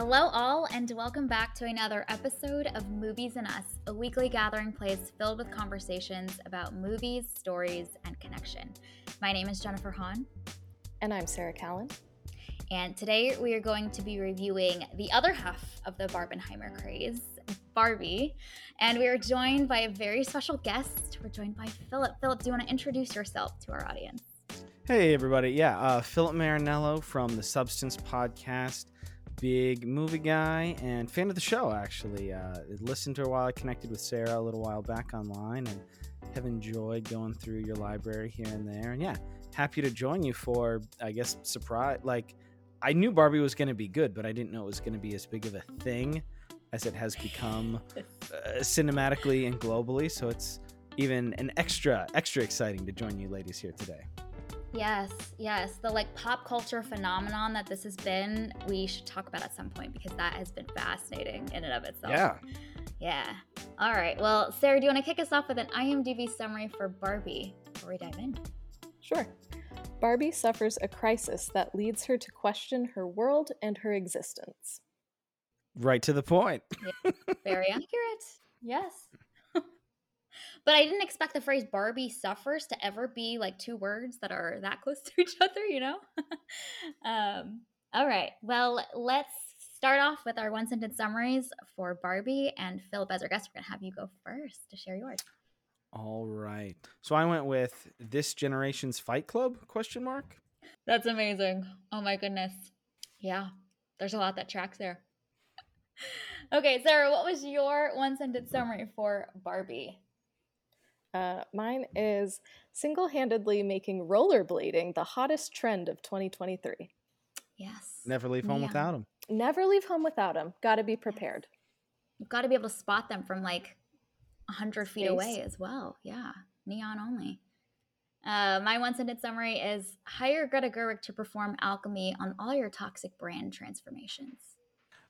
Hello, all, and welcome back to another episode of Movies and Us, a weekly gathering place filled with conversations about movies, stories, and connection. My name is Jennifer Hahn. And I'm Sarah Callan. And today we are going to be reviewing the other half of the Barbenheimer craze, Barbie. And we are joined by a very special guest. We're joined by Philip. Philip, do you want to introduce yourself to our audience? Hey, everybody. Yeah, uh, Philip Marinello from the Substance Podcast. Big movie guy and fan of the show, actually. Uh, listened to her while I connected with Sarah a little while back online and have enjoyed going through your library here and there. And yeah, happy to join you for, I guess, surprise. Like, I knew Barbie was going to be good, but I didn't know it was going to be as big of a thing as it has become uh, cinematically and globally. So it's even an extra, extra exciting to join you ladies here today. Yes, yes. The like pop culture phenomenon that this has been, we should talk about at some point because that has been fascinating in and of itself. Yeah. Yeah. All right. Well, Sarah, do you want to kick us off with an IMDb summary for Barbie before we dive in? Sure. Barbie suffers a crisis that leads her to question her world and her existence. Right to the point. yeah, very accurate. Yes. But I didn't expect the phrase Barbie suffers to ever be like two words that are that close to each other, you know? um, all right. Well, let's start off with our one sentence summaries for Barbie and Philip as our guest. We're going to have you go first to share yours. All right. So I went with this generation's Fight Club question mark. That's amazing. Oh my goodness. Yeah. There's a lot that tracks there. okay, Sarah, what was your one sentence summary for Barbie? Uh, mine is single handedly making rollerblading the hottest trend of 2023. Yes. Never leave home yeah. without them. Never leave home without them. Got to be prepared. You've got to be able to spot them from like 100 feet away as well. Yeah. Neon only. Uh, my one sentence summary is hire Greta Gerwig to perform alchemy on all your toxic brand transformations.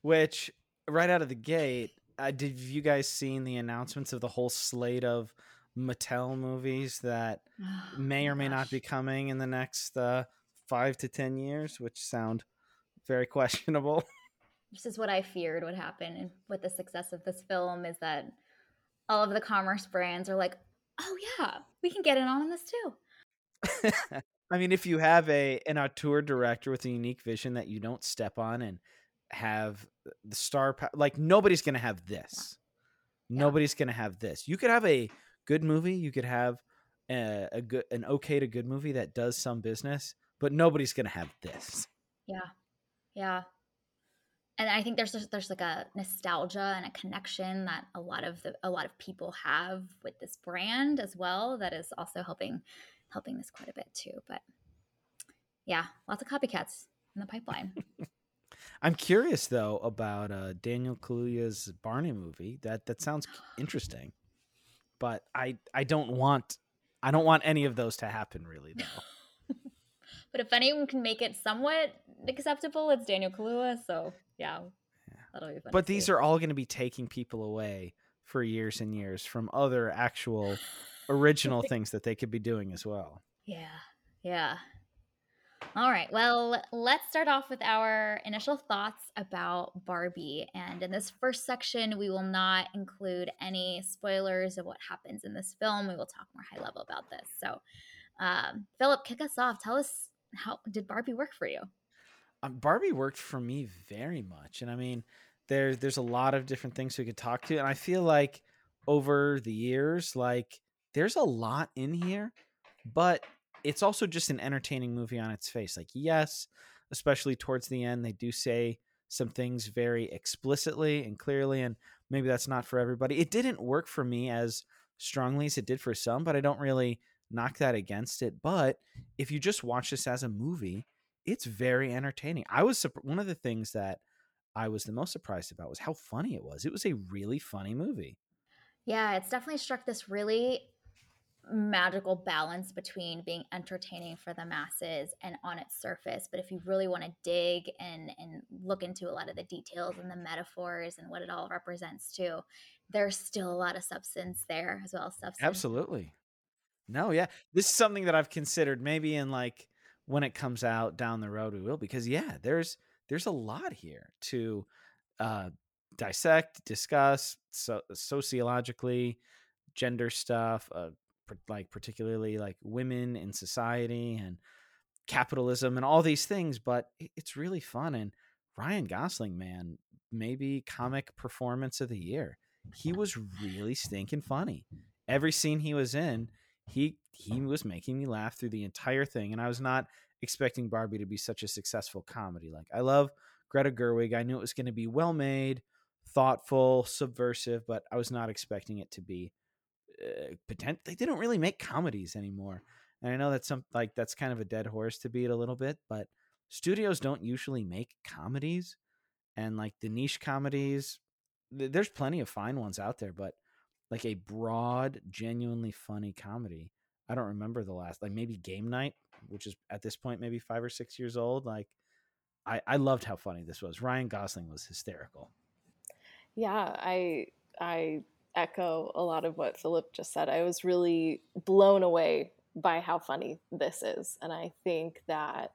Which, right out of the gate, uh, did you guys seen the announcements of the whole slate of Mattel movies that oh, may or may gosh. not be coming in the next uh, five to ten years, which sound very questionable. This is what I feared would happen with the success of this film is that all of the commerce brands are like, oh yeah, we can get in on this too. I mean, if you have a an auteur director with a unique vision that you don't step on and have the star like nobody's gonna have this. Yeah. Nobody's gonna have this. You could have a good movie. You could have a, a good an okay to good movie that does some business, but nobody's gonna have this. Yeah, yeah and I think there's just, there's like a nostalgia and a connection that a lot of the a lot of people have with this brand as well that is also helping helping this quite a bit too. But yeah, lots of copycats in the pipeline. I'm curious though about uh, Daniel Kaluuya's Barney movie. That that sounds interesting, but I I don't want I don't want any of those to happen really though. but if anyone can make it somewhat acceptable, it's Daniel Kaluuya. So yeah, that'll be fun. But these see. are all going to be taking people away for years and years from other actual original things that they could be doing as well. Yeah, yeah. All right. Well, let's start off with our initial thoughts about Barbie. And in this first section, we will not include any spoilers of what happens in this film. We will talk more high level about this. So, um, Philip, kick us off. Tell us how did Barbie work for you? um, Barbie worked for me very much, and I mean, there's there's a lot of different things we could talk to, and I feel like over the years, like there's a lot in here, but it's also just an entertaining movie on its face. Like, yes, especially towards the end, they do say some things very explicitly and clearly, and maybe that's not for everybody. It didn't work for me as strongly as it did for some, but I don't really knock that against it. But if you just watch this as a movie, it's very entertaining. I was one of the things that I was the most surprised about was how funny it was. It was a really funny movie. Yeah, it's definitely struck this really magical balance between being entertaining for the masses and on its surface. But if you really want to dig and and look into a lot of the details and the metaphors and what it all represents too there's still a lot of substance there as well substance. Absolutely. No yeah this is something that i've considered maybe in like when it comes out down the road we will because yeah there's there's a lot here to uh, dissect, discuss, so sociologically, gender stuff, uh, like particularly like women in society and capitalism and all these things. But it's really fun. And Ryan Gosling, man, maybe comic performance of the year. He was really stinking funny. Every scene he was in, he he was making me laugh through the entire thing, and I was not expecting Barbie to be such a successful comedy. Like I love Greta Gerwig. I knew it was going to be well made, thoughtful, subversive, but I was not expecting it to be uh. They didn't really make comedies anymore, and I know that's some like that's kind of a dead horse to beat a little bit, but studios don't usually make comedies, and like the niche comedies, th- there's plenty of fine ones out there, but like a broad, genuinely funny comedy. I don't remember the last, like maybe Game Night, which is at this point maybe five or six years old. Like, I I loved how funny this was. Ryan Gosling was hysterical. Yeah, I I echo a lot of what Philip just said. I was really blown away by how funny this is, and I think that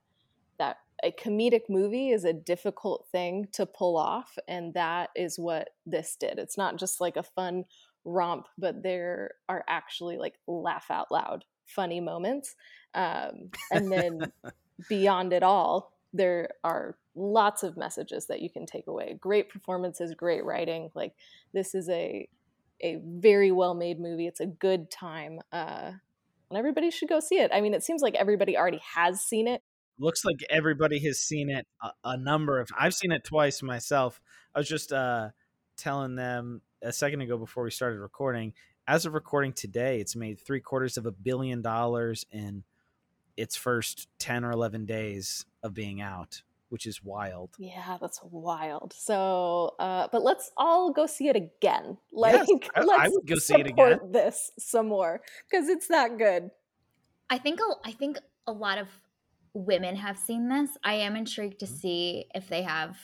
that a comedic movie is a difficult thing to pull off and that is what this did it's not just like a fun romp, but there are actually like laugh out loud funny moments. Um, and then beyond it all, there are lots of messages that you can take away. Great performances, great writing. Like this is a a very well made movie. It's a good time. Uh, and everybody should go see it. I mean, it seems like everybody already has seen it. Looks like everybody has seen it a, a number of. I've seen it twice myself. I was just uh, telling them a second ago before we started recording. As of recording today, it's made three quarters of a billion dollars in its first 10 or 11 days of being out, which is wild. Yeah, that's wild. So, uh, but let's all go see it again. Like, yes, I, let's I would go see it again. This some more because it's that good. I think I think a lot of women have seen this. I am intrigued to mm-hmm. see if they have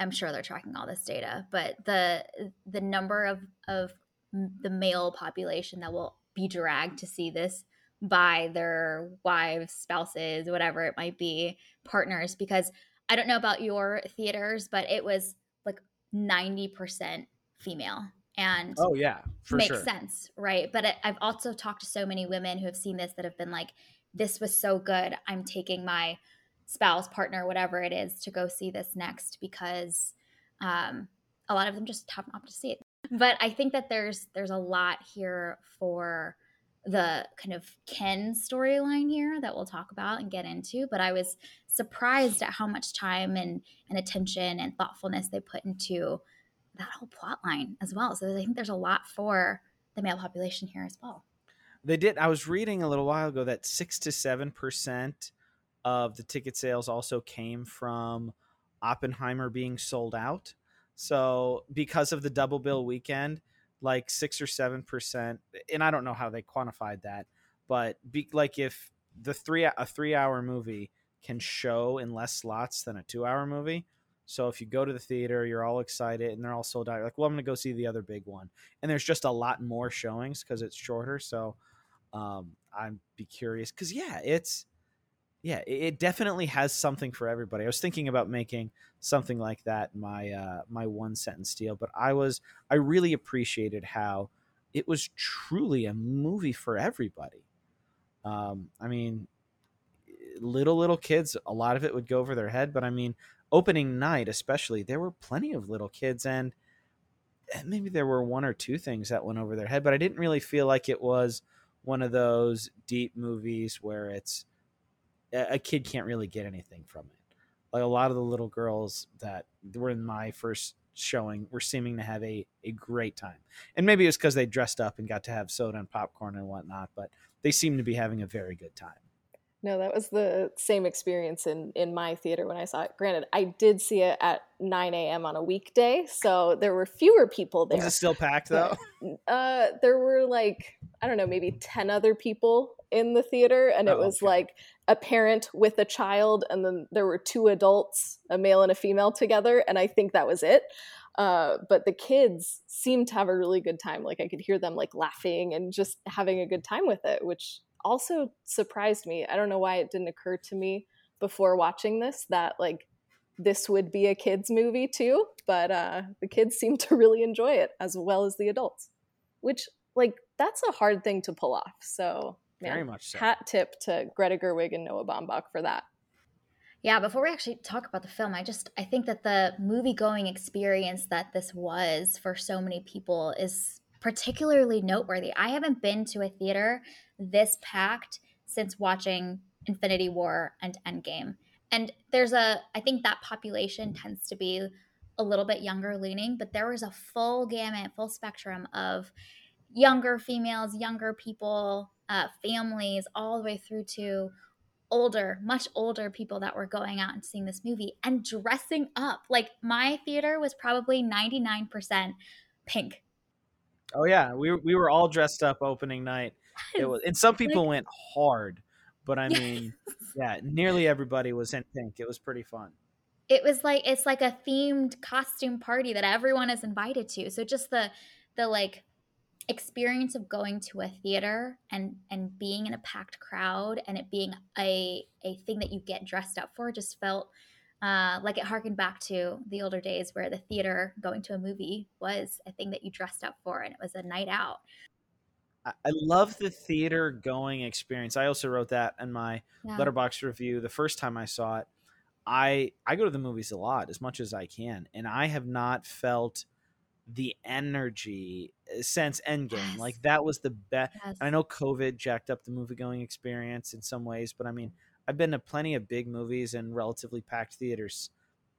I'm sure they're tracking all this data, but the the number of of the male population that will be dragged to see this by their wives, spouses, whatever it might be, partners because I don't know about your theaters, but it was like 90% female. And oh yeah, makes sure. sense, right? But I've also talked to so many women who have seen this that have been like, "This was so good. I'm taking my spouse, partner, whatever it is, to go see this next because um, a lot of them just haven't opted to see it. But I think that there's there's a lot here for the kind of Ken storyline here that we'll talk about and get into. But I was surprised at how much time and, and attention and thoughtfulness they put into that whole plot line as well. So I think there's a lot for the male population here as well. They did. I was reading a little while ago that six to seven percent of the ticket sales also came from Oppenheimer being sold out. So because of the double bill weekend, like six or seven percent, and I don't know how they quantified that, but be, like if the three a three hour movie can show in less slots than a two hour movie. So if you go to the theater, you're all excited and they're all sold out. You're like, well, I'm going to go see the other big one. And there's just a lot more showings because it's shorter. So um, I'd be curious because yeah, it's yeah, it definitely has something for everybody. I was thinking about making something like that my uh, my one sentence deal, but I was I really appreciated how it was truly a movie for everybody. Um, I mean, little little kids, a lot of it would go over their head, but I mean, opening night especially, there were plenty of little kids, and maybe there were one or two things that went over their head, but I didn't really feel like it was one of those deep movies where it's a kid can't really get anything from it. Like a lot of the little girls that were in my first showing were seeming to have a, a great time. And maybe it's because they dressed up and got to have soda and popcorn and whatnot, but they seemed to be having a very good time. No, that was the same experience in in my theater when I saw it. Granted, I did see it at 9 a.m. on a weekday, so there were fewer people there. Was it still packed though? uh, there were like I don't know, maybe 10 other people in the theater, and it oh, was okay. like a parent with a child, and then there were two adults, a male and a female, together, and I think that was it. Uh, but the kids seemed to have a really good time. Like I could hear them like laughing and just having a good time with it, which also surprised me. I don't know why it didn't occur to me before watching this that like this would be a kids movie too, but uh, the kids seem to really enjoy it as well as the adults, which like that's a hard thing to pull off. So man, Very much so. hat tip to Greta Gerwig and Noah Baumbach for that. Yeah, before we actually talk about the film, I just I think that the movie going experience that this was for so many people is particularly noteworthy. I haven't been to a theater this packed since watching Infinity War and Endgame. And there's a I think that population tends to be a little bit younger leaning, but there was a full gamut, full spectrum of younger females, younger people, uh, families, all the way through to older, much older people that were going out and seeing this movie and dressing up. Like my theater was probably 99% pink. Oh yeah, we we were all dressed up opening night. It was, and some people went hard, but I mean, yeah, nearly everybody was in pink. It was pretty fun. it was like it's like a themed costume party that everyone is invited to so just the the like experience of going to a theater and and being in a packed crowd and it being a a thing that you get dressed up for just felt uh, like it harkened back to the older days where the theater going to a movie was a thing that you dressed up for and it was a night out I, love the theater going experience. I also wrote that in my yeah. Letterboxd review the first time I saw it. I I go to the movies a lot as much as I can, and I have not felt the energy uh, since Endgame. Yes. Like that was the best. Yes. I know COVID jacked up the movie going experience in some ways, but I mean, I've been to plenty of big movies and relatively packed theaters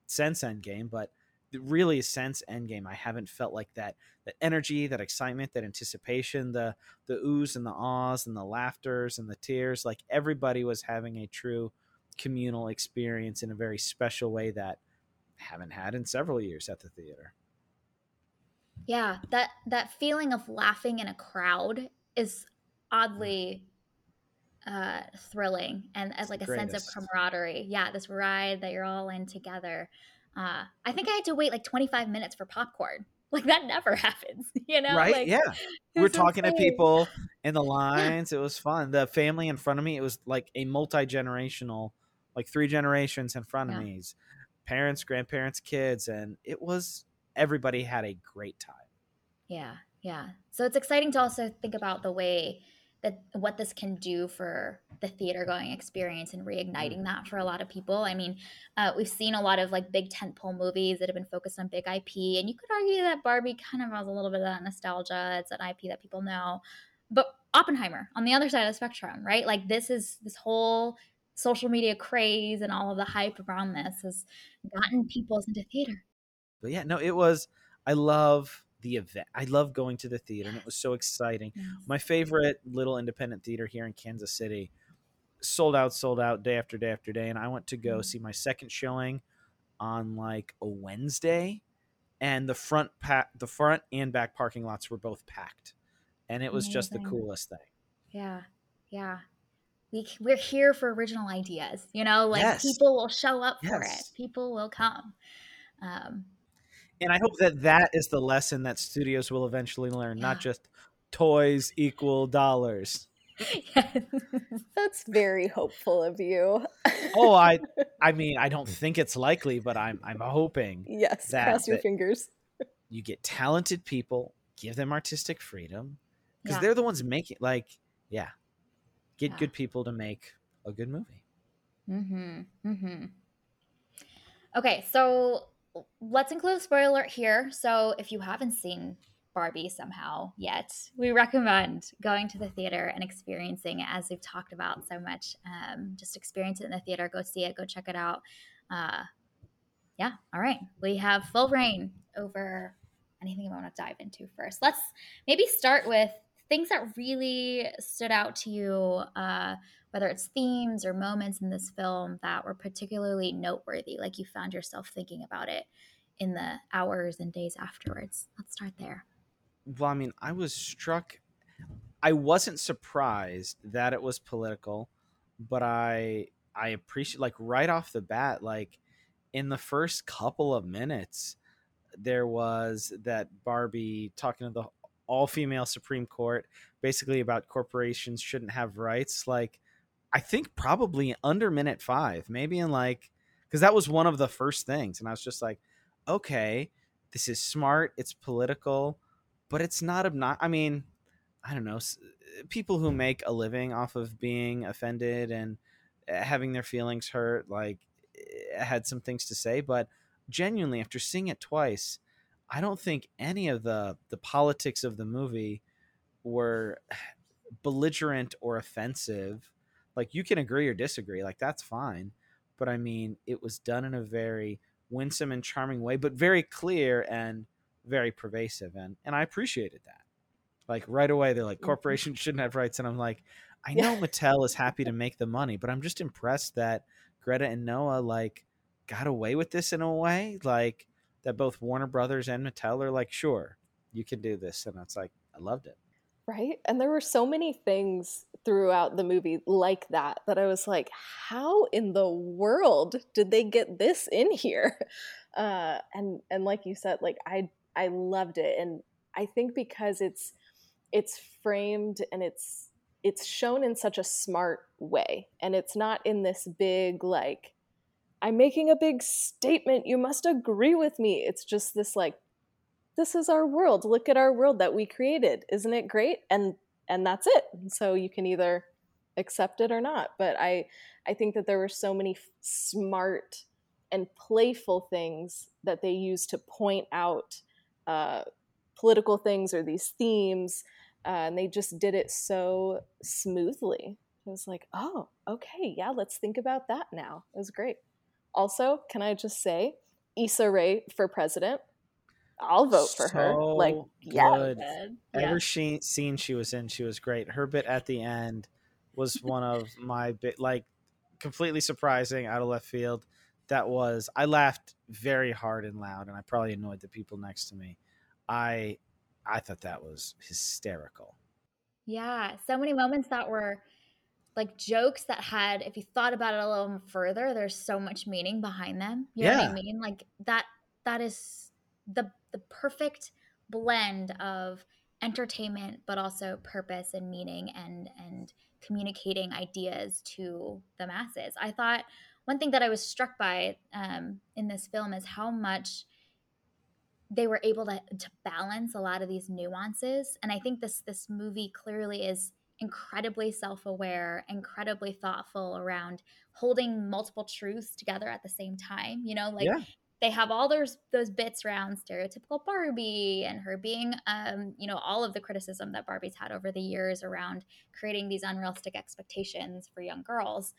since Endgame, but really since Endgame, I haven't felt like that that energy, that excitement, that anticipation, the the oohs and the ahs and the laughters and the tears. Like everybody was having a true communal experience in a very special way that I haven't had in several years at the theater. Yeah, that that feeling of laughing in a crowd is oddly uh thrilling and as like a sense of camaraderie. Yeah, this ride that you're all in together. Uh I think I had to wait like 25 minutes for popcorn. Like that never happens, you know? right? Like, yeah. We're talking to people in the lines. It was fun. The family in front of me, it was like a multi generational, like three generations in front of Yeah. me. Parents, grandparents, kids, and it was everybody had a great time. Yeah, yeah. So it's exciting to also think about the way that what this can do for the theater going experience and reigniting that for a lot of people. I mean, uh, we've seen a lot of like big tentpole movies that have been focused on big IP, and you could argue that Barbie kind of has a little bit of that nostalgia. It's an IP that people know, but Oppenheimer on the other side of the spectrum, right? Like this is this whole social media craze and all of the hype around this has gotten people into theater. But yeah, no, it was. I love the event. I love going to the theater, and it was so exciting. My favorite little independent theater here in Kansas City sold out, sold out day after day after day. And I went to go Mhm. see my second showing on like a Wednesday, and the front pa- the front and back parking lots were both packed, and it was just the coolest thing. Yeah, yeah. We we're here for original ideas. You know, like Yes. people will show up for it. People will come. Um, And I hope that that is the lesson that studios will eventually learn, not just toys equal dollars. That's very hopeful of you. Oh, I I mean, I don't think it's likely, but I'm I'm hoping yes, That- cross your fingers. you get talented people, give them artistic freedom because Yeah. they're the ones making like yeah. Get Yeah. good people to make a good movie. Mm-hmm. Mm-hmm. Okay, so let's include a spoiler alert here. So if you haven't seen Barbie somehow yet, we recommend going to the theater and experiencing it as we've talked about so much. Um, just experience it in the theater, go see it, go check it out. Uh, yeah, all right. We have full reign over anything you want to dive into first. Let's maybe start with things that really stood out to you. Uh, whether it's themes or moments in this film that were particularly noteworthy, like you found yourself thinking about it in the hours and days afterwards. Let's start there. Well, I mean, I was struck I wasn't surprised that it was political, but I I appreciate like right off the bat like in the first couple of minutes there was that Barbie talking to the all female Supreme Court basically about corporations shouldn't have rights like I think probably under minute 5, maybe in like because that was one of the first things, and I was just like, okay, this is smart, it's political, but it's not obnoxious. I mean, I don't know, people who make a living off of being offended and eh, having their feelings hurt, like, eh, had some things to say, but genuinely, after seeing it twice, I don't think any of the the politics of the movie were belligerent or offensive. Like you can agree or disagree, like that's fine. But I mean, it was done in a very winsome and charming way, but very clear and very pervasive. And and I appreciated that. Like right away, they're like, corporations shouldn't have rights. And I'm like, I know Mattel is happy to make the money, but I'm just impressed that Greta and Noah like got away with this in a way. Like that both Warner Brothers and Mattel are like, sure, you can do this. And it's like, I loved it. Right. And there were so many things throughout the movie like that that I was like, how in the world did they get this in here? Uh, and and like you said, like I I loved it. And I think because it's it's framed and it's it's shown in such a smart way. And it's not in this big like I'm making a big statement. You must agree with me. It's just this like this is our world. Look at our world that we created. Isn't it great? And and that's it. So you can either accept it or not. But I I think that there were so many f- smart and playful things that they used to point out uh, political things or these themes, uh, and they just did it so smoothly. It was like, oh, okay, yeah, let's think about that now. It was great. Also, can I just say, Issa Rae for president? I'll vote for so her. Like, yeah. Good. Every she, scene she was in, she was great. Her bit at the end was one of my bit, like, completely surprising, out of left field. That was, I laughed very hard and loud, and I probably annoyed the people next to me. I, I thought that was hysterical. Yeah, so many moments that were like jokes that had, if you thought about it a little further, there's so much meaning behind them. You know yeah. what I mean? Like that. That is the the perfect blend of entertainment but also purpose and meaning and and communicating ideas to the masses. I thought one thing that i was struck by um, in this film is how much they were able to, to balance a lot of these nuances. And i think this this movie clearly is incredibly self-aware incredibly thoughtful around holding multiple truths together at the same time you know like yeah they have all those those bits around stereotypical Barbie and her being, um, you know, all of the criticism that Barbie's had over the years around creating these unrealistic expectations for young girls,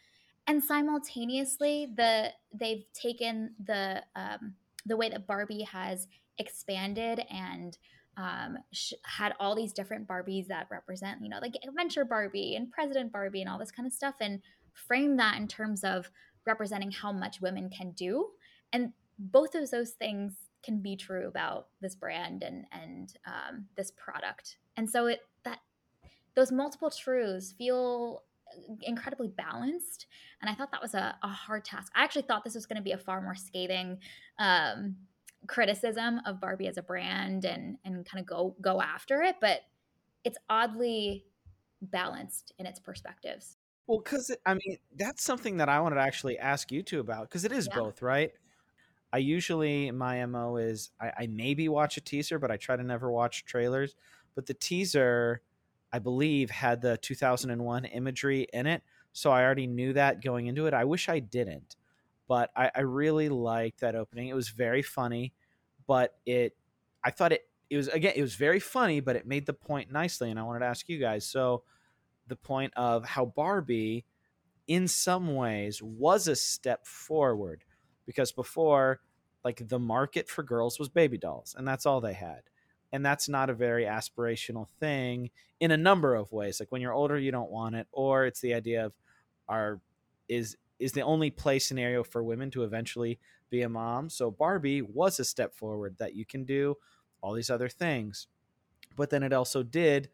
and simultaneously the they've taken the um, the way that Barbie has expanded and um, sh- had all these different Barbies that represent, you know, like Adventure Barbie and President Barbie and all this kind of stuff, and frame that in terms of representing how much women can do. And both of those things can be true about this brand and and um, this product. And so it that those multiple truths feel incredibly balanced and i thought that was a, a hard task. I actually thought this was going to be a far more scathing um, criticism of barbie as a brand and and kind of go go after it but it's oddly balanced in its perspectives. Well because i mean that's something that i wanted to actually ask you two about because it is yeah. both right I usually my mo is I, I, maybe watch a teaser, but I try to never watch trailers. But the teaser, I believe, had the 2001 imagery in it, so I already knew that going into it. I wish I didn't, but I, I really liked that opening. It was very funny, but it I thought it it was again it was very funny, but it made the point nicely. And I wanted to ask you guys so the point of how Barbie, in some ways, was a step forward because before like the market for girls was baby dolls and that's all they had. And that's not a very aspirational thing in a number of ways. Like when you're older you don't want it or it's the idea of are is is the only play scenario for women to eventually be a mom. So barbie was a step forward that you can do all these other things. But then it also did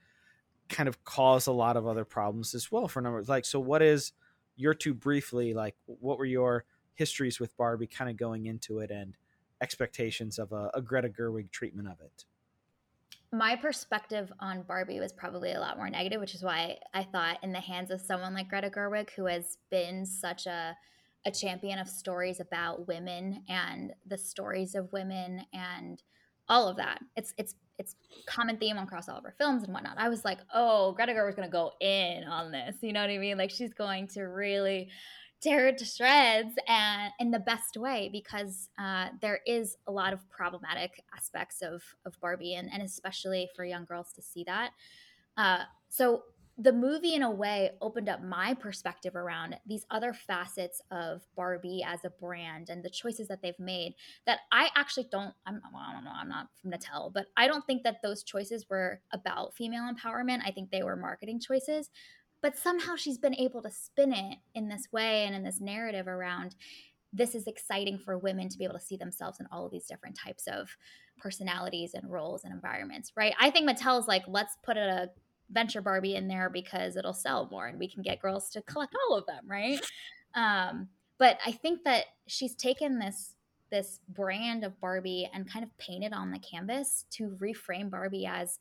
kind of cause a lot of other problems as well for numbers. Like so what is your two briefly like what were your histories with Barbie kind of going into it and expectations of a, a Greta Gerwig treatment of it? my perspective on Barbie was probably a lot more negative, which is why I thought in the hands of someone like Greta Gerwig, who has been such a a champion of stories about women and the stories of women and all of that. It's it's it's common theme across all of her films and whatnot. I was like, oh, Greta Gerwig's gonna go in on this. You know what I mean? Like she's going to really tear it to shreds and in the best way because uh, there is a lot of problematic aspects of of Barbie and, and especially for young girls to see that. Uh, so the movie in a way opened up my perspective around these other facets of Barbie as a brand and the choices that they've made that I actually don't I'm I don't know I'm not from Mattel but I don't think that those choices were about female empowerment I think they were marketing choices but somehow she's been able to spin it in this way and in this narrative around this is exciting for women to be able to see themselves in all of these different types of personalities and roles and environments right I think Mattel's like let's put a venture Barbie in there because it'll sell more and we can get girls to collect all of them, right? Um, but I think that she's taken this this brand of Barbie and kind of painted on the canvas to reframe Barbie as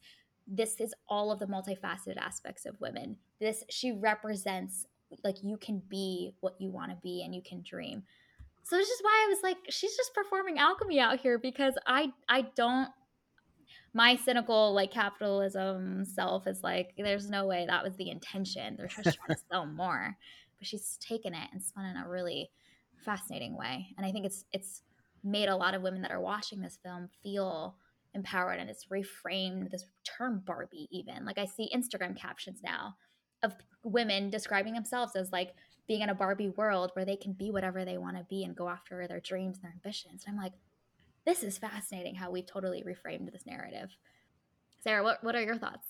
this is all of the multifaceted aspects of women. This she represents like you can be what you want to be and you can dream. So this is why I was like, she's just performing alchemy out here because I I don't my cynical like capitalism self is like, there's no way that was the intention. They're just trying to sell more, but she's taken it and spun in a really fascinating way. And I think it's it's made a lot of women that are watching this film feel empowered, and it's reframed this term Barbie. Even like I see Instagram captions now of women describing themselves as like being in a Barbie world where they can be whatever they want to be and go after their dreams and their ambitions. And I'm like, this is fascinating how we've totally reframed this narrative. Sarah, what, what are your thoughts?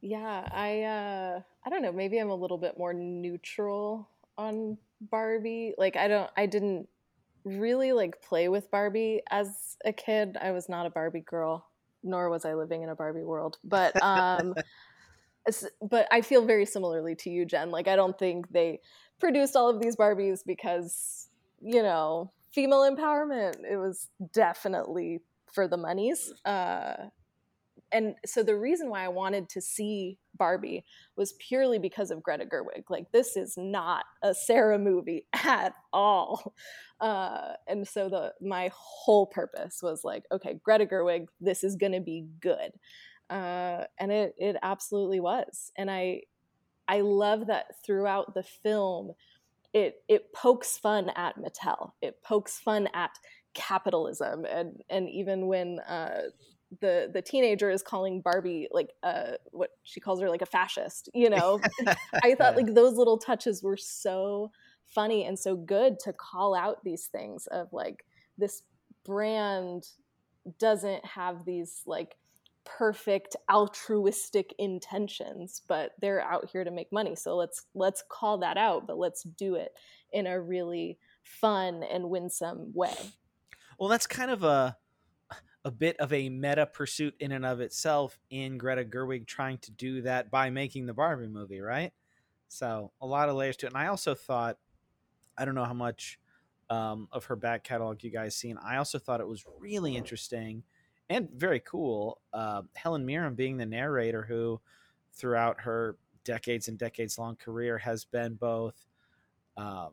Yeah, I uh I don't know, maybe I'm a little bit more neutral on Barbie. Like I don't I didn't really like play with Barbie as a kid. I was not a Barbie girl, nor was I living in a Barbie world. But um but I feel very similarly to you, Jen. Like I don't think they produced all of these Barbies because, you know, female empowerment. It was definitely for the monies. Uh, and so the reason why I wanted to see Barbie was purely because of Greta Gerwig. Like this is not a Sarah movie at all. Uh, and so the my whole purpose was like, okay, Greta Gerwig, this is going to be good. Uh, and it it absolutely was. And I I love that throughout the film it it pokes fun at Mattel. It pokes fun at capitalism, and and even when uh, the the teenager is calling Barbie like uh, what she calls her like a fascist, you know, I thought like those little touches were so funny and so good to call out these things of like this brand doesn't have these like perfect altruistic intentions but they're out here to make money. So let's let's call that out but let's do it in a really fun and winsome way. Well that's kind of a a bit of a meta pursuit in and of itself in Greta Gerwig trying to do that by making the Barbie movie, right? So a lot of layers to it. And I also thought, I don't know how much um, of her back catalog you guys seen. I also thought it was really interesting and very cool. Uh, Helen Mirren being the narrator, who throughout her decades and decades long career has been both um,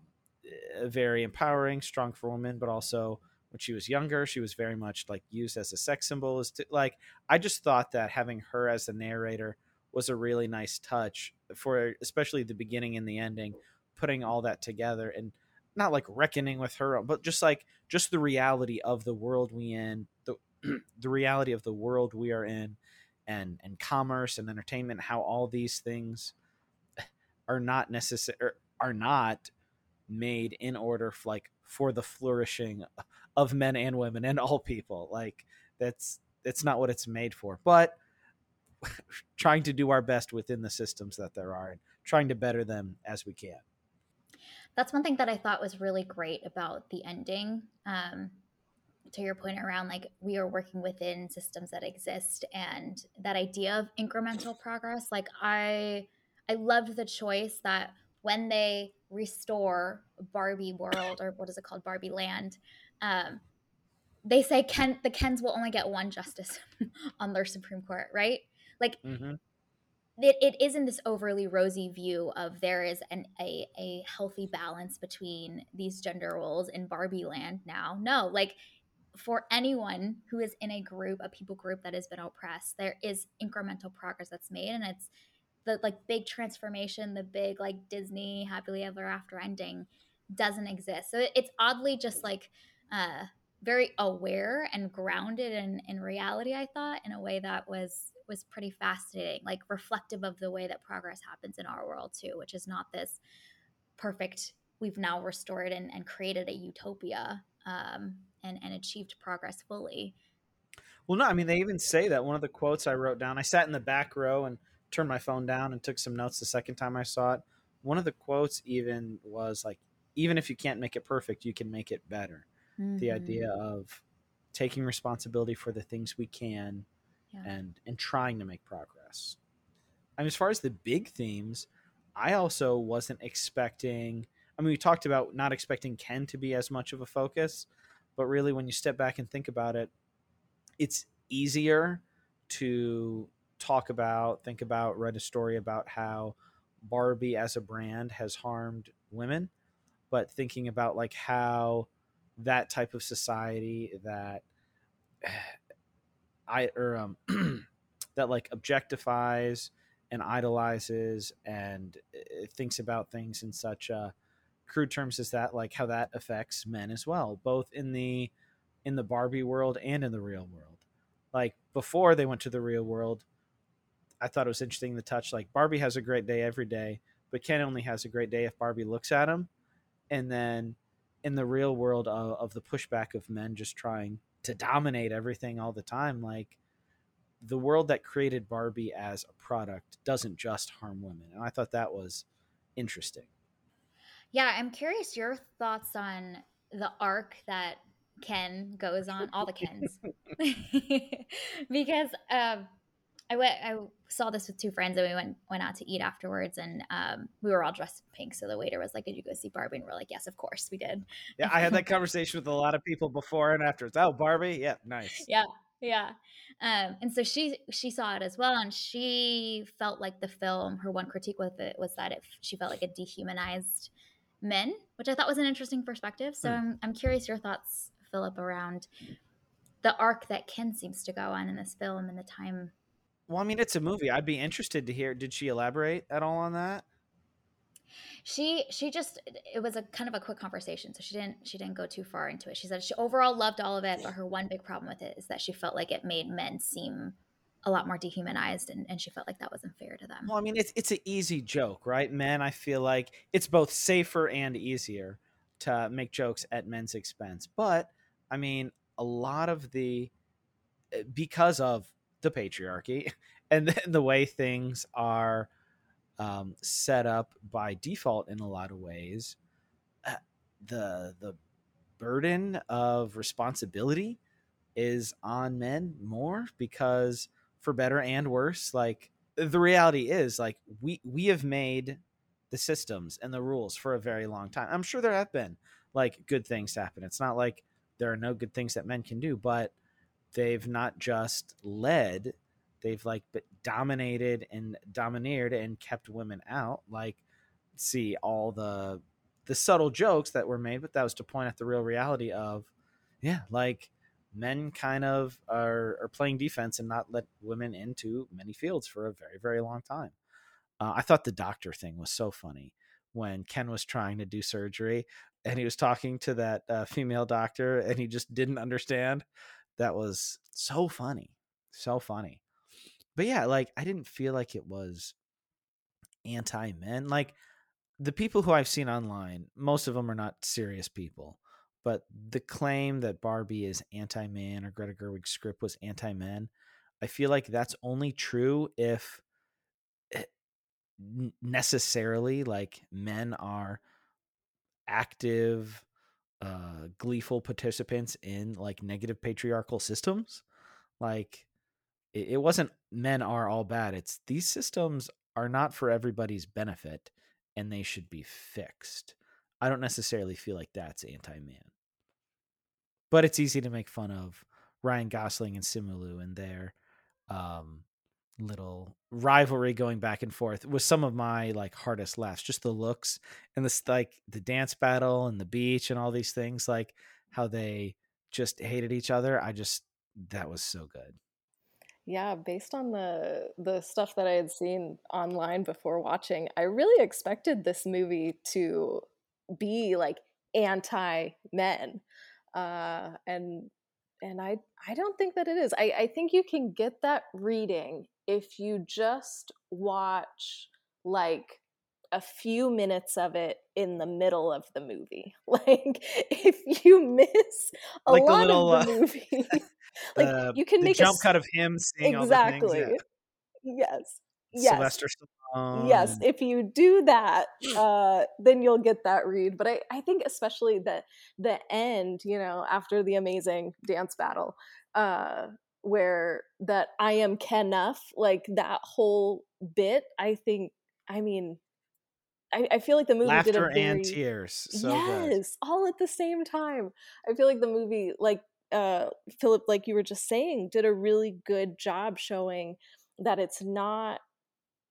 very empowering, strong for women, but also when she was younger, she was very much like used as a sex symbol. is to, like, I just thought that having her as the narrator was a really nice touch for especially the beginning and the ending, putting all that together and not like reckoning with her, but just like just the reality of the world we in, the the reality of the world we are in and and commerce and entertainment how all these things are not necessary er, are not made in order for, like for the flourishing of men and women and all people. Like that's that's not what it's made for. But trying to do our best within the systems that there are and trying to better them as we can. That's one thing that i thought was really great about the ending. Um, to your point around like we are working within systems that exist and that idea of incremental progress. Like i i loved the choice that when they restore barbie world or what is it called barbie land um, they say ken the kens will only get one justice on their supreme court right like mm-hmm. it, it isn't this overly rosy view of there is an a, a healthy balance between these gender roles in Barbie land now. No, like for anyone who is in a group, a people group that has been oppressed, there is incremental progress that's made and it's the like big transformation, the big like Disney happily ever after ending doesn't exist. So it's oddly just like uh very aware and grounded in in reality, I thought, in a way that was was pretty fascinating, like reflective of the way that progress happens in our world too, which is not this perfect. We've now restored and, and created a utopia um, and and achieved progress fully. Well, no, I mean they even say that one of the quotes I wrote down. I sat in the back row and turned my phone down and took some notes the second time I saw it. One of the quotes even was like, "Even if you can't make it perfect, you can make it better." Mm-hmm. The idea of taking responsibility for the things we can yeah. and and trying to make progress. I mean, as far as the big themes, I also wasn't expecting. I mean, we talked about not expecting Ken to be as much of a focus, but really, when you step back and think about it, it's easier to talk about, think about, read a story about how Barbie as a brand has harmed women, but thinking about like how that type of society that I or um that like objectifies and idolizes and uh, thinks about things in such uh, crude terms as that, like how that affects men as well, both in the in the Barbie world and in the real world. Like before they went to the real world, I thought it was interesting the touch like Barbie has a great day every day, but Ken only has a great day if Barbie looks at him. And then in the real world of, of the pushback of men just trying to dominate everything all the time like the world that created Barbie as a product doesn't just harm women. And I thought that was interesting. Yeah, I'm curious your thoughts on the arc that Ken goes on, all the Kens. because um, I went I saw this with two friends and we went went out to eat afterwards and um, we were all dressed in pink. So the waiter was like, Did you go see Barbie? And we're like, Yes, of course we did. Yeah, I had that conversation with a lot of people before and afterwards. Oh, Barbie? Yeah, nice. Yeah. Yeah. Um, and so she she saw it as well and she felt like the film, her one critique with it was that it she felt like it dehumanized men, which I thought was an interesting perspective. So hmm. I'm I'm curious your thoughts, Philip, around the arc that Ken seems to go on in this film and the time well, I mean, it's a movie. I'd be interested to hear. Did she elaborate at all on that? She she just it was a kind of a quick conversation, so she didn't she didn't go too far into it. She said she overall loved all of it, but her one big problem with it is that she felt like it made men seem a lot more dehumanized, and, and she felt like that wasn't fair to them. Well, I mean, it's it's an easy joke, right? Men, I feel like it's both safer and easier to make jokes at men's expense, but I mean, a lot of the eh, because of the patriarchy and then the way things are um, set up by default in a lot of ways uh, the the burden of responsibility is on men more because for better and worse like the reality is like we we have made the systems and the rules for a very long time. I'm sure there have been like good things happen. It's not like there are no good things that men can do but they've not just led they've like dominated and domineered and kept women out. Like see all the the subtle jokes that were made but that was to point at the real reality of yeah like men kind of are, are playing defense and not let women into many fields for a very very long time. Uh, i thought the doctor thing was so funny when ken was trying to do surgery and he was talking to that uh, female doctor and he just didn't understand that was so funny so funny. But yeah like i didn't feel like it was anti men like the people who i've seen online most of them are not serious people but the claim that barbie is anti man or greta gerwig's script was anti men i feel like that's only true if eh, necessarily like men are active uh, gleeful participants in like negative patriarchal systems. Like it, it wasn't men are all bad. It's these systems are not for everybody's benefit and they should be fixed. I don't necessarily feel like that's anti man. But it's easy to make fun of Ryan Gosling and Simu Liu and their um little rivalry going back and forth was some of my like hardest laughs just the looks and this like the dance battle and the beach and all these things like how they just hated each other i just that was so good. Yeah based on the the stuff that i had seen online before watching i really expected this movie to be like anti men uh and and i i don't think that it is. I i think you can get that reading if you just watch like a few minutes of it in the middle of the movie. Like if you miss a like lot little, of the uh, movie, like uh, you can make a jump a cut of him saying exactly. Things, yeah. Yes. Yes. Sylvester Stallone. Yes, if you do that, uh, then you'll get that read. But I, I think especially the the end, you know, after the amazing dance battle, uh, where that I am Kenough, like that whole bit, I think, I mean, I, I feel like the movie Laughter did a very, and tears. So yes, good. all at the same time. I feel like the movie, like uh, Philip, like you were just saying, did a really good job showing that it's not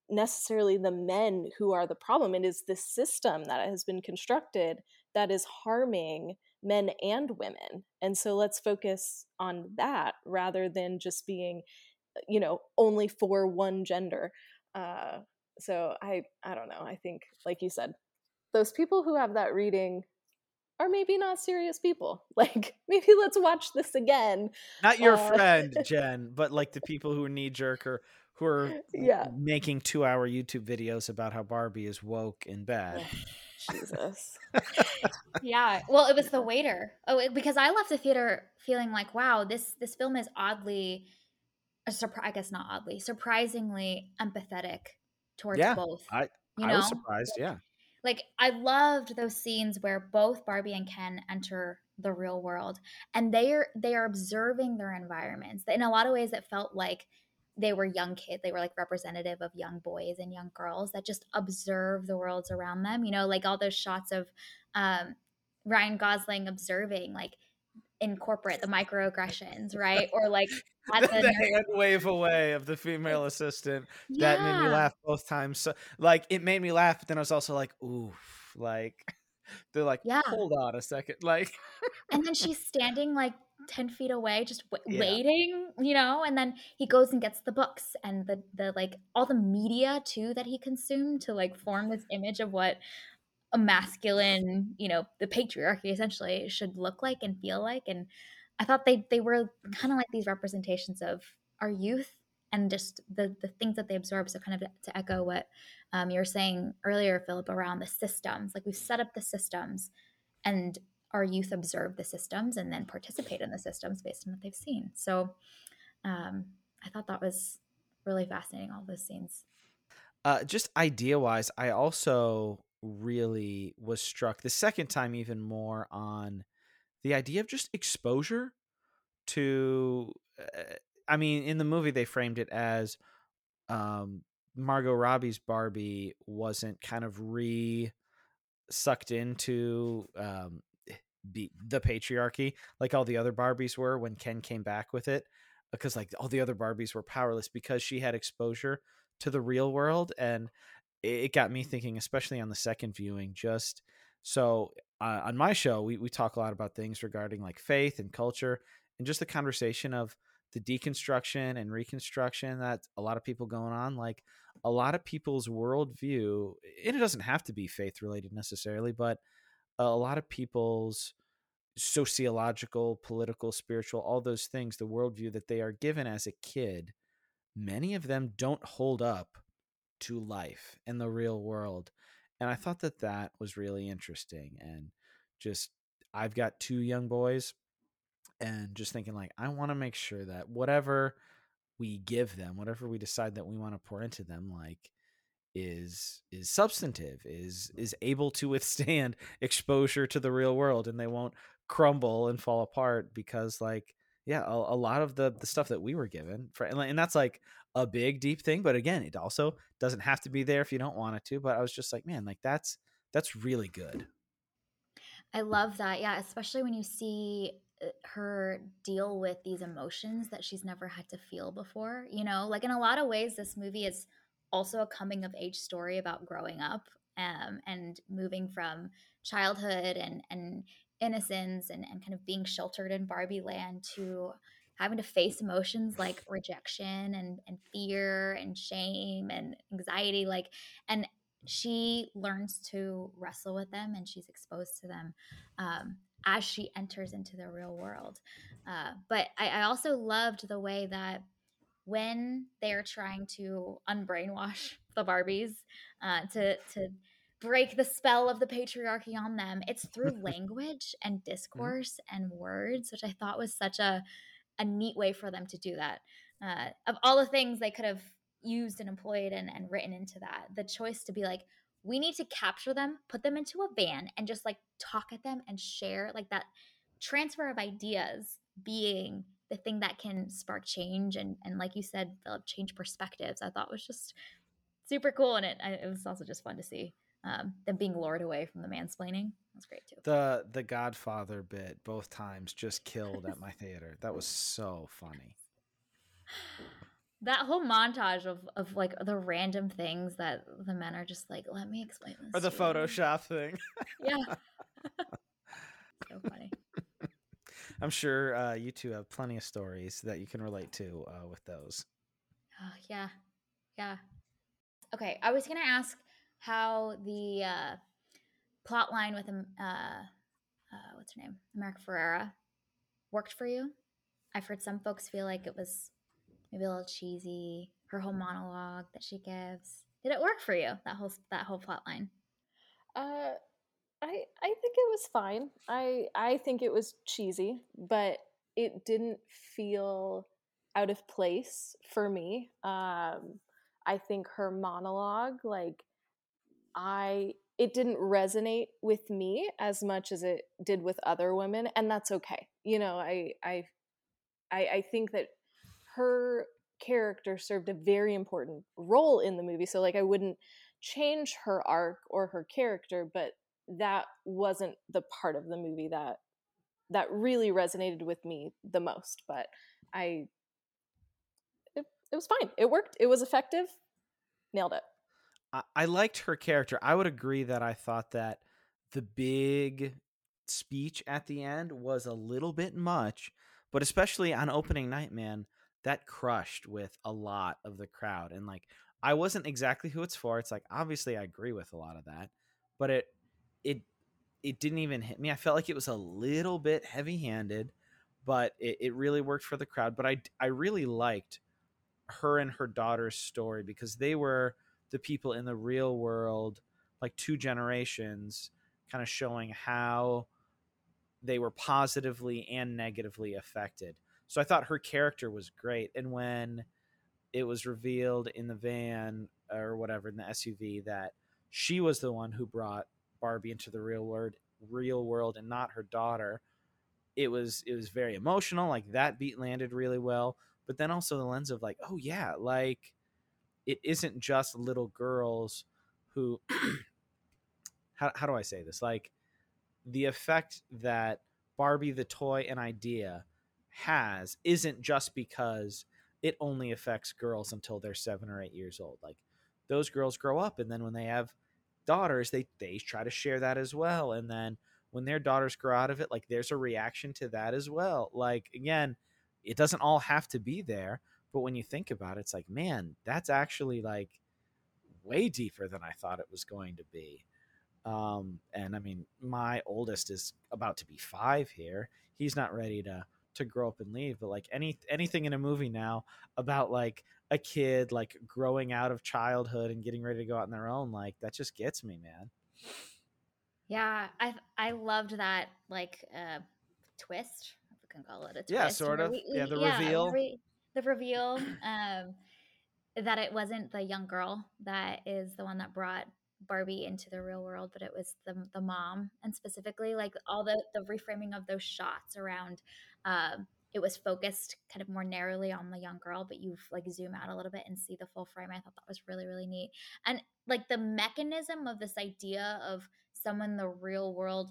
necessarily the men who are the problem. It is this system that has been constructed that is harming men and women. And so let's focus on that rather than just being, uh, you know, only for one gender. Uh, so I, I don't know. I think, like you said, those people who have that reading are maybe not serious people. Like maybe let's watch this again. Not your uh, friend, Jen, but like the people who are knee jerk or who are yeah. making two hour YouTube videos about how Barbie is woke and bad. Jesus. yeah. Well, it was the waiter. Oh, it, because I left the theater feeling like, wow, this this film is oddly, uh, a surprise. I guess not oddly, surprisingly empathetic towards yeah, both. I you know? I was surprised. Yeah. Like I loved those scenes where both Barbie and Ken enter the real world, and they are they are observing their environments. In a lot of ways, it felt like they were young kids they were like representative of young boys and young girls that just observe the worlds around them you know like all those shots of um, ryan gosling observing like in corporate the microaggressions right or like the, the hand wave away of the female assistant yeah. that made me laugh both times so like it made me laugh but then i was also like oof like they're like yeah hold on a second like and then she's standing like 10 feet away just w- yeah. waiting you know and then he goes and gets the books and the the like all the media too that he consumed to like form this image of what a masculine you know the patriarchy essentially should look like and feel like and i thought they they were kind of like these representations of our youth and just the the things that they absorb so kind of to echo what um, you were saying earlier philip around the systems like we've set up the systems and our youth observe the systems and then participate in the systems based on what they've seen. So um, I thought that was really fascinating, all those scenes. Uh, just idea wise, I also really was struck the second time even more on the idea of just exposure to. Uh, I mean, in the movie, they framed it as um, Margot Robbie's Barbie wasn't kind of re sucked into um, be the patriarchy like all the other Barbies were when Ken came back with it because like all the other Barbies were powerless because she had exposure to the real world and it got me thinking especially on the second viewing just so uh, on my show we, we talk a lot about things regarding like faith and culture and just the conversation of the deconstruction and reconstruction that a lot of people going on like a lot of people's worldview and it doesn't have to be faith related necessarily but a lot of people's sociological, political, spiritual, all those things, the worldview that they are given as a kid, many of them don't hold up to life in the real world. And I thought that that was really interesting. And just, I've got two young boys, and just thinking, like, I want to make sure that whatever we give them, whatever we decide that we want to pour into them, like, is is substantive is is able to withstand exposure to the real world and they won't crumble and fall apart because like yeah a, a lot of the the stuff that we were given for and that's like a big deep thing but again it also doesn't have to be there if you don't want it to but i was just like man like that's that's really good i love that yeah especially when you see uh, her deal with these emotions that she's never had to feel before. You know, like in a lot of ways, this movie is also a coming of age story about growing up um, and moving from childhood and and innocence and, and kind of being sheltered in Barbie land to having to face emotions like rejection and, and fear and shame and anxiety like and she learns to wrestle with them and she's exposed to them um, as she enters into the real world. Uh, but I, I also loved the way that when they're trying to unbrainwash the barbies uh, to to break the spell of the patriarchy on them it's through language and Mm-hmm. discourse and words which i thought was such a a neat way for them to do that. Uh, of all the things they could have used and employed and, and written into that, the choice to be like, we need to capture them, put them into a van, and just like talk at them and share like that transfer of ideas being the thing that can spark change and and like you said, Philip, change perspectives. I thought was just super cool, and it it was also just fun to see um, them being lured away from the mansplaining. That's great too. The the Godfather bit both times just killed at my theater. That was so funny. that whole montage of of like the random things that the men are just like, let me explain this. Or the to you." Photoshop thing. Yeah. so funny. I'm sure uh, you two have plenty of stories that you can relate to uh, with those. Oh, yeah. Yeah. Okay, I was gonna ask how the uh, plot line with um, uh, uh, what's her name, America Ferrera, worked for you. I've heard some folks feel like it was maybe a little cheesy. Her whole monologue that she gives. Did it work for you? That whole that whole plot line. Uh, I I think it was fine. I I think it was cheesy, but it didn't feel out of place for me. Um, I think her monologue, like I, it didn't resonate with me as much as it did with other women, and that's okay. You know, I I I, I think that her character served a very important role in the movie. So like I wouldn't change her arc or her character, but that wasn't the part of the movie that that really resonated with me the most. But I it, it was fine. It worked. It was effective. Nailed it. I, I liked her character. I would agree that I thought that the big speech at the end was a little bit much, but especially on opening night, man, that crushed with a lot of the crowd. And like, I wasn't exactly who it's for. It's like obviously I agree with a lot of that, but it it it didn't even hit me. I felt like it was a little bit heavy handed, but it, it really worked for the crowd. But I I really liked her and her daughter's story because they were the people in the real world, like two generations, kind of showing how they were positively and negatively affected. So I thought her character was great. And when it was revealed in the van or whatever in the SUV that she was the one who brought Barbie into the real world, real world, and not her daughter, it was it was very emotional. Like that beat landed really well. But then also the lens of like, oh yeah, like it isn't just little girls who how, how do i say this like the effect that barbie the toy and idea has isn't just because it only affects girls until they're seven or eight years old like those girls grow up and then when they have daughters they they try to share that as well and then when their daughters grow out of it like there's a reaction to that as well like again it doesn't all have to be there but when you think about it it's like man that's actually like way deeper than i thought it was going to be um and i mean my oldest is about to be five here he's not ready to to grow up and leave but like any anything in a movie now about like a kid like growing out of childhood and getting ready to go out on their own like that just gets me man Yeah, I I loved that like uh, twist. If we can call it a twist. Yeah, sort of. we- Yeah, the where reveal. we- the reveal. Um, that it wasn't the young girl that is the one that brought Barbie into the real world, but it was the the mom, and specifically like all the the reframing of those shots around. Um, it was focused kind of more narrowly on the young girl, but you like zoom out a little bit and see the full frame. I thought that was really really neat, and like the mechanism of this idea of someone in the real world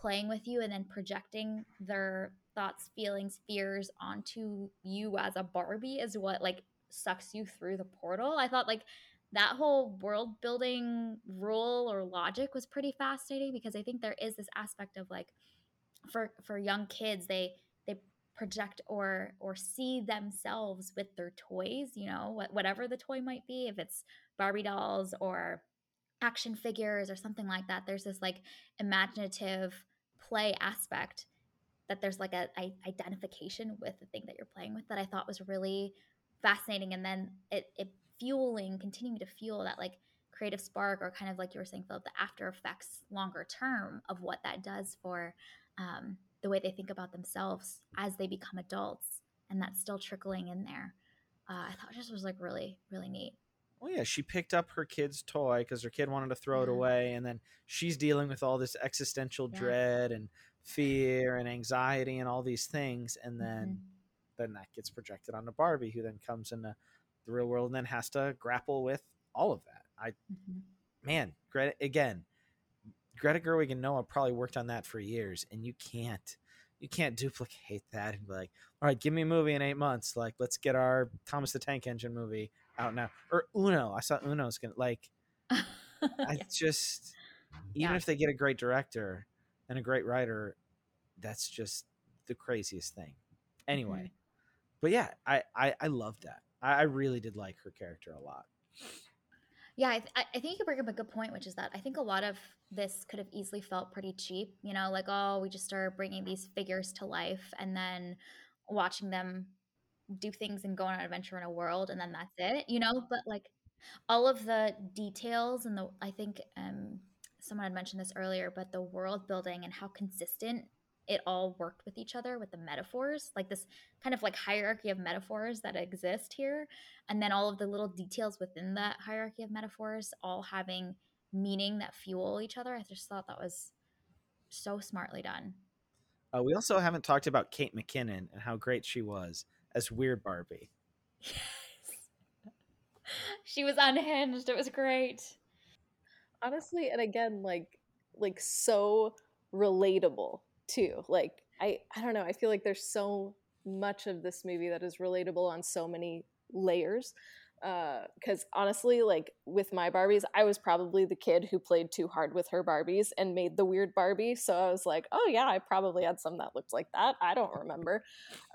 playing with you and then projecting their thoughts, feelings, fears onto you as a Barbie is what like sucks you through the portal. I thought like that whole world building rule or logic was pretty fascinating because I think there is this aspect of like for for young kids they they project or or see themselves with their toys you know whatever the toy might be if it's barbie dolls or action figures or something like that there's this like imaginative play aspect that there's like a, a identification with the thing that you're playing with that i thought was really fascinating and then it, it fueling continuing to fuel that like creative spark or kind of like you were saying philip the after effects longer term of what that does for um, the way they think about themselves as they become adults and that's still trickling in there uh, i thought it just was like really really neat oh yeah she picked up her kid's toy because her kid wanted to throw yeah. it away and then she's dealing with all this existential yeah. dread and fear and anxiety and all these things and then mm-hmm. then that gets projected onto barbie who then comes into the real world and then has to grapple with all of that i mm-hmm. man again Greta Gerwig and Noah probably worked on that for years, and you can't you can't duplicate that and be like, all right, give me a movie in eight months. Like, let's get our Thomas the Tank Engine movie out now. Or Uno. I saw Uno's gonna like I just even yeah. if they get a great director and a great writer, that's just the craziest thing. Anyway. Mm-hmm. But yeah, I, I I loved that. I, I really did like her character a lot. Yeah, I, th- I think you bring up a good point, which is that I think a lot of this could have easily felt pretty cheap. You know, like oh, we just started bringing these figures to life, and then watching them do things and go on an adventure in a world, and then that's it. You know, but like all of the details and the I think um, someone had mentioned this earlier, but the world building and how consistent it all worked with each other with the metaphors, like this kind of like hierarchy of metaphors that exist here. And then all of the little details within that hierarchy of metaphors all having meaning that fuel each other. I just thought that was so smartly done. Uh, we also haven't talked about Kate McKinnon and how great she was as Weird Barbie. Yes. she was unhinged. It was great. Honestly, and again, like like so relatable too. Like I I don't know, I feel like there's so much of this movie that is relatable on so many layers. Because uh, honestly, like with my Barbies, I was probably the kid who played too hard with her Barbies and made the weird Barbie. So I was like, oh yeah, I probably had some that looked like that. I don't remember.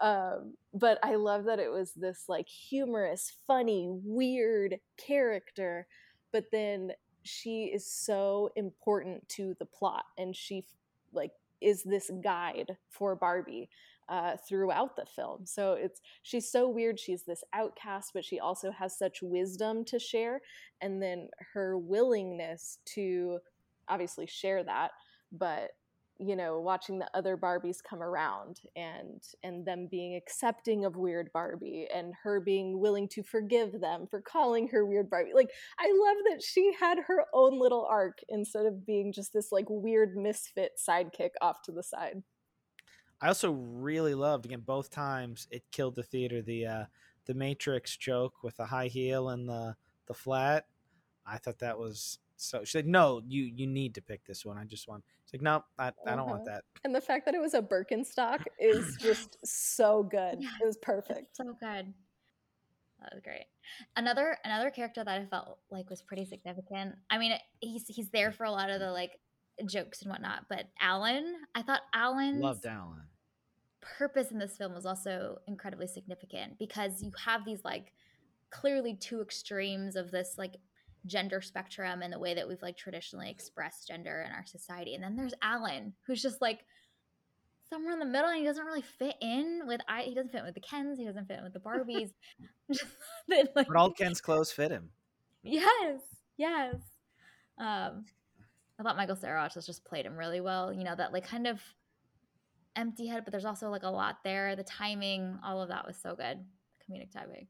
Um, but I love that it was this like humorous, funny, weird character. But then she is so important to the plot and she like is this guide for Barbie uh, throughout the film. So it's she's so weird. She's this outcast, but she also has such wisdom to share, and then her willingness to obviously share that, but you know watching the other barbies come around and and them being accepting of weird barbie and her being willing to forgive them for calling her weird barbie. Like i love that she had her own little arc instead of being just this like weird misfit sidekick off to the side. I also really loved again both times it killed the theater the uh the matrix joke with the high heel and the the flat. I thought that was so she's like, no, you you need to pick this one. I just want. It's like, no, I, I don't uh-huh. want that. And the fact that it was a Birkenstock is just so good. Yeah, it was perfect. So good. That was great. Another another character that I felt like was pretty significant. I mean, he's he's there for a lot of the like jokes and whatnot, but Alan, I thought Alan loved Alan. Purpose in this film was also incredibly significant because you have these like clearly two extremes of this like gender spectrum and the way that we've like traditionally expressed gender in our society. And then there's Alan, who's just like somewhere in the middle and he doesn't really fit in with I he doesn't fit with the Kens, he doesn't fit with the Barbies. like, but all Ken's clothes fit him. Yes. Yes. Um I thought Michael Cera has just played him really well. You know, that like kind of empty head, but there's also like a lot there. The timing, all of that was so good. Comedic timing.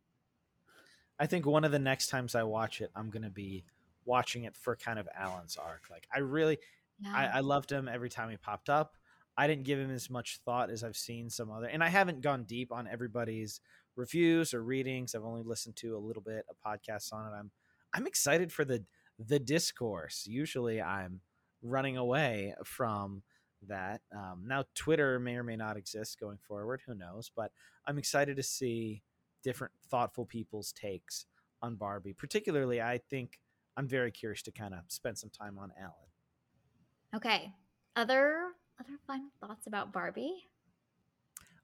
I think one of the next times I watch it, I'm gonna be watching it for kind of Alan's arc. Like I really, yeah. I, I loved him every time he popped up. I didn't give him as much thought as I've seen some other, and I haven't gone deep on everybody's reviews or readings. I've only listened to a little bit of podcasts on it. I'm I'm excited for the the discourse. Usually, I'm running away from that. Um, now, Twitter may or may not exist going forward. Who knows? But I'm excited to see different thoughtful people's takes on Barbie. Particularly, I think I'm very curious to kind of spend some time on Alan. Okay. Other other final thoughts about Barbie?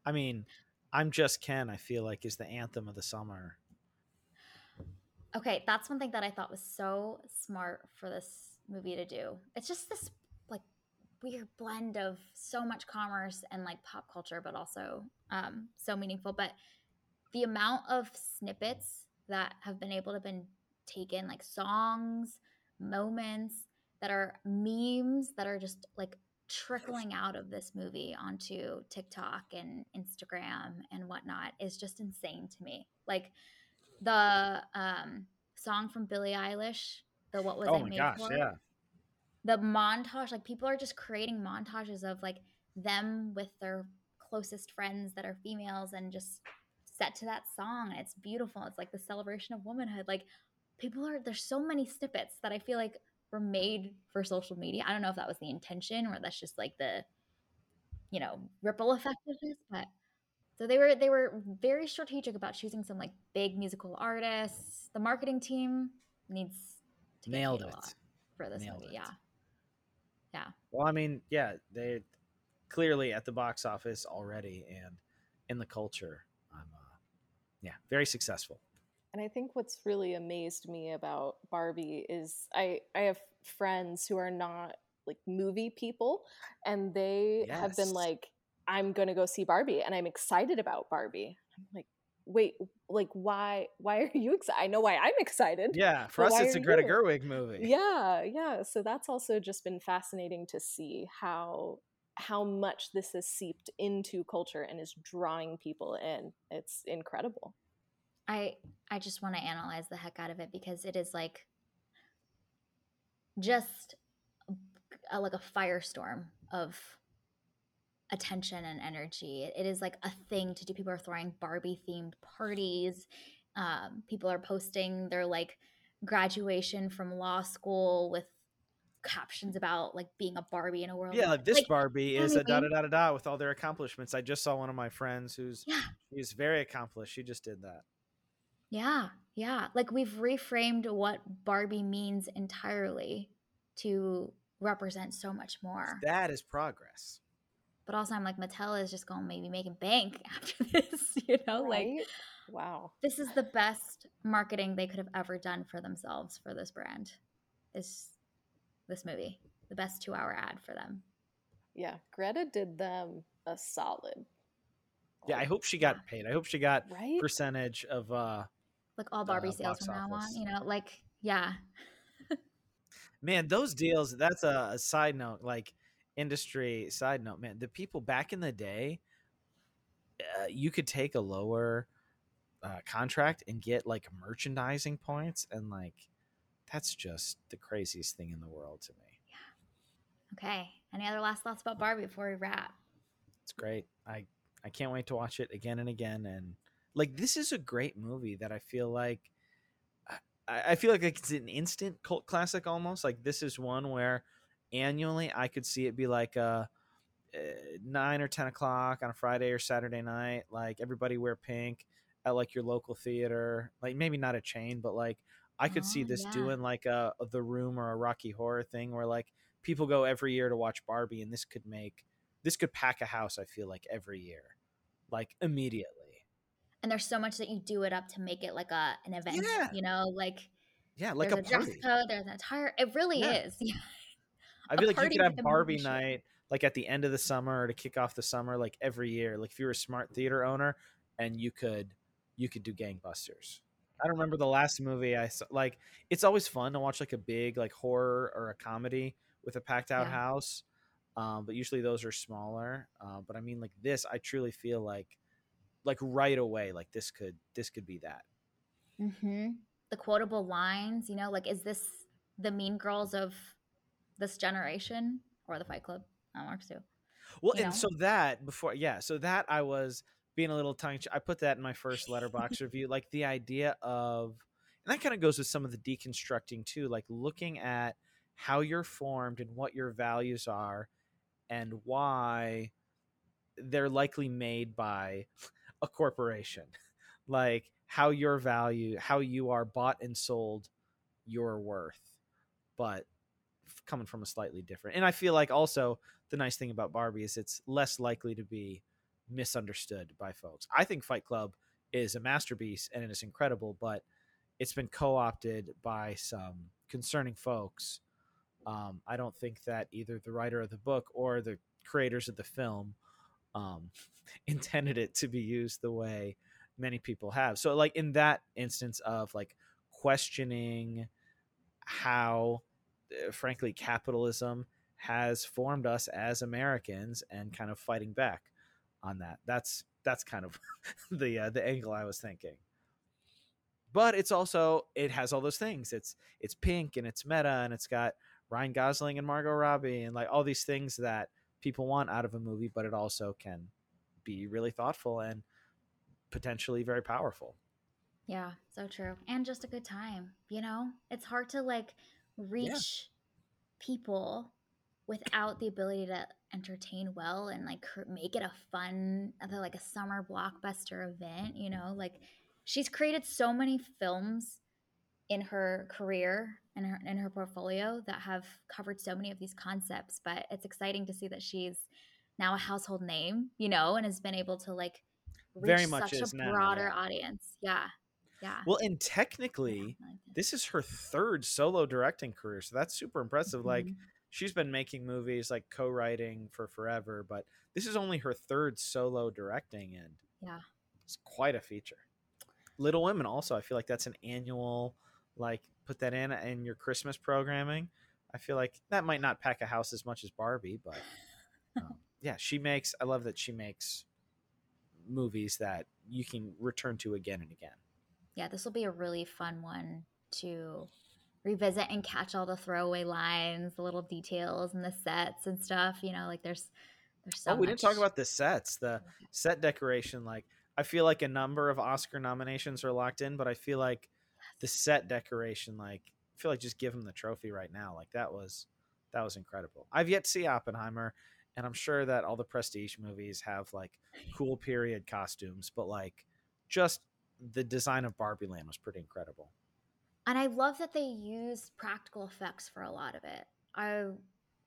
I mean, I'm just Ken. I feel like is the anthem of the summer. Okay, that's one thing that I thought was so smart for this movie to do. It's just this like weird blend of so much commerce and like pop culture, but also um, so meaningful. But the amount of snippets that have been able to been taken, like songs, moments that are memes that are just like trickling out of this movie onto TikTok and Instagram and whatnot is just insane to me. Like the um, song from Billie Eilish, the what was oh it my made gosh, for? yeah. The montage, like people are just creating montages of like them with their closest friends that are females and just set to that song. And it's beautiful. It's like the celebration of womanhood. Like people are there's so many snippets that I feel like were made for social media. I don't know if that was the intention or that's just like the you know ripple effect of this, but so they were they were very strategic about choosing some like big musical artists. The marketing team needs to Nailed it. lot for this Nailed movie. it. Yeah, yeah. Well, I mean, yeah, they clearly at the box office already and in the culture. Yeah, very successful. And I think what's really amazed me about Barbie is I I have friends who are not like movie people and they have been like I'm going to go see Barbie and I'm excited about Barbie. I'm like wait, like why why are you excited? I know why I'm excited. Yeah, for us, it's a Greta you? Gerwig movie. Yeah, yeah. So that's also just been fascinating to see how how much this has seeped into culture and is drawing people in. It's incredible. I I just want to analyze the heck out of it because it is like just a, like a firestorm of attention and energy. It is like a thing to do. People are throwing Barbie themed parties. Um, people are posting their like graduation from law school with captions about like being a Barbie in a world. Yeah, like this Like, Barbie is a da da da da da with all their accomplishments. I just saw one of my friends who's yeah, she's very accomplished. She just did that. Yeah, yeah. Like we've reframed what Barbie means entirely to represent so much more. That is progress. But also, I'm like, Mattel is just going to maybe making bank after this, you know? Like, wow. this is the best marketing they could have ever done for themselves for this brand. Is this movie the best two hour ad for them? Yeah, Greta did them a solid. Yeah, I hope she got paid. I hope she got right? percentage of uh Like all Barbie Uh, sales box from now on, you know? Like, yeah. man, those deals, that's a, a side note, like industry side note, man. The people back in the day, uh, you could take a lower uh, contract and get like merchandising points and like that's just the craziest thing in the world to me. Yeah. Okay. Any other last thoughts about Barbie before we wrap? It's great. I I can't wait to watch it again and again. And like this is a great movie that I feel like I, I feel like it's an instant cult classic almost. Like this is one where annually I could see it be like a, uh nine or ten o'clock on a Friday or Saturday night. Like everybody wear pink at like your local theater. Like maybe not a chain, but like I could see Oh, this yeah. doing like a, a the room or a Rocky Horror thing where like people go every year to watch Barbie, and this could make this could pack a house. I feel like every year, like immediately. and there's so much that you do it up to make it like a an event Yeah. you know like Yeah, like a a, dress code there's an entire it really Yeah. is. I feel like you could have Barbie night like at the end of the summer or to kick off the summer, like every year. Like if you were a smart theater owner and you could you could do gangbusters. I don't remember the last movie I saw. Like it's always fun to watch like a big like horror or a comedy with a packed out Yeah. house. Um, but usually those are smaller. Uh, but I mean, like this, I truly feel like like right away, like this could this could be that. hmm the quotable lines you know like is this the mean girls of this generation or the fight club that works too Well, you and know? so that before, yeah, so that I was being a little tongue. I put that in my first Letterboxd review, like the idea of, and that kind of goes with some of the deconstructing too, like looking at how you're formed and what your values are, and why they're likely made by a corporation. Like how your value, how you are bought and sold your worth, but coming from a slightly different. And I feel like also the nice thing about Barbie is it's less likely to be misunderstood by folks. I think Fight Club is a masterpiece and it is incredible, but it's been co-opted by some concerning folks. Um, I don't think that either the writer of the book or the creators of the film um, intended it to be used the way many people have. So, like in that instance of like questioning how, uh, frankly, capitalism has formed us as Americans and kind of fighting back on that. That's that's kind of the uh, the angle I was thinking. But it's also it has all those things. It's it's pink and it's meta and it's got Ryan Gosling and Margot Robbie and like all these things that people want out of a movie, but it also can be really thoughtful and potentially very powerful. Yeah, so true. And just a good time, you know? It's hard to like reach yeah. people without the ability to entertain well and like make it a fun like a summer blockbuster event, you know? Like she's created so many films in her career and her in her portfolio that have covered so many of these concepts, but it's exciting to see that she's now a household name, you know, and has been able to like reach very much such a now, broader yeah. audience. Yeah. Yeah. Well, and technically, this is her third solo directing career, so that's super impressive. Mm-hmm. Like she's been making movies like co-writing for forever, but this is only her third solo directing and yeah. It's quite a feature. Little Women also, I feel like that's an annual like put that in in your Christmas programming. I feel like that might not pack a house as much as Barbie, but um, yeah, she makes. I love that she makes movies that you can return to again and again. Yeah, this will be a really fun one to revisit and catch all the throwaway lines, the little details and the sets and stuff. You know, like there's there's so. Oh, we much... didn't talk about the sets, the set decoration. Like I feel like a number of Oscar nominations are locked in, but I feel like the set decoration, like I feel like just give him the trophy right now. Like that was that was incredible. I've yet to see Oppenheimer, and I'm sure that all the prestige movies have like cool period costumes, but like just the design of Barbie Land was pretty incredible. And I love that they used practical effects for a lot of it. I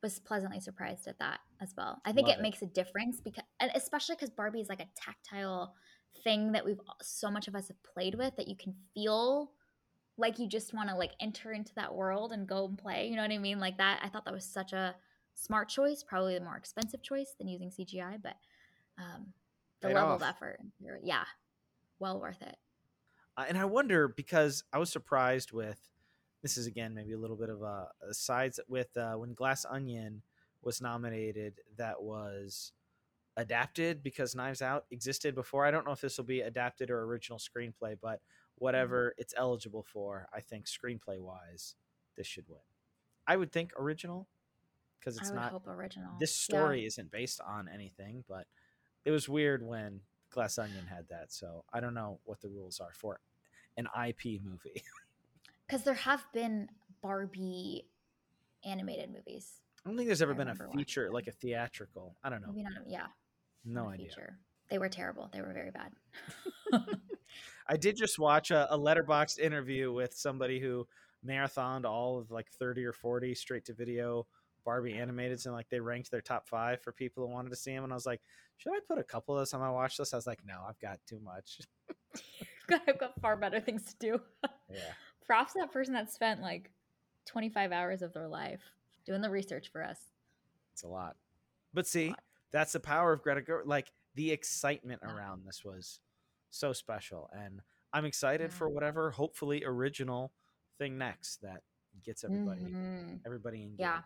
was pleasantly surprised at that as well. I think it, it, makes a difference because, and especially because Barbie is like a tactile thing that we've so much of us have played with that you can feel like you just want to like enter into that world and go and play. You know what I mean? Like that. I thought that was such a smart choice, probably the more expensive choice than using CGI, but um, the Paid level off. of effort, yeah, well worth it. Uh, and I wonder because I was surprised with this is again maybe a little bit of a, a sides with uh, when Glass Onion was nominated that was adapted because Knives Out existed before. I don't know if this will be adapted or original screenplay, but whatever mm-hmm. it's eligible for, I think screenplay wise, this should win. I would think original because it's not original. This story yeah. isn't based on anything, but it was weird when Glass Onion had that. So I don't know what the rules are for an IP movie. Because there have been Barbie animated movies. I don't think there's ever I been a feature like a theatrical. I don't know. Maybe not. Yeah. No idea. Feature. They were terrible. They were very bad. I did just watch a, a Letterboxd interview with somebody who marathoned all of like 30 or 40 straight to video Barbie animateds and like they ranked their top five for people who wanted to see them. And I was like, should I put a couple of those on my watch list? I was like, no, I've got too much. I've got far better things to do. yeah. Props that person that spent like 25 hours of their life doing the research for us. It's a lot. But see, that's the power of Greta Gerwig. Like the excitement around this was so special. And I'm excited yeah. for whatever hopefully original thing next that gets everybody mm-hmm. everybody engaged. Yeah.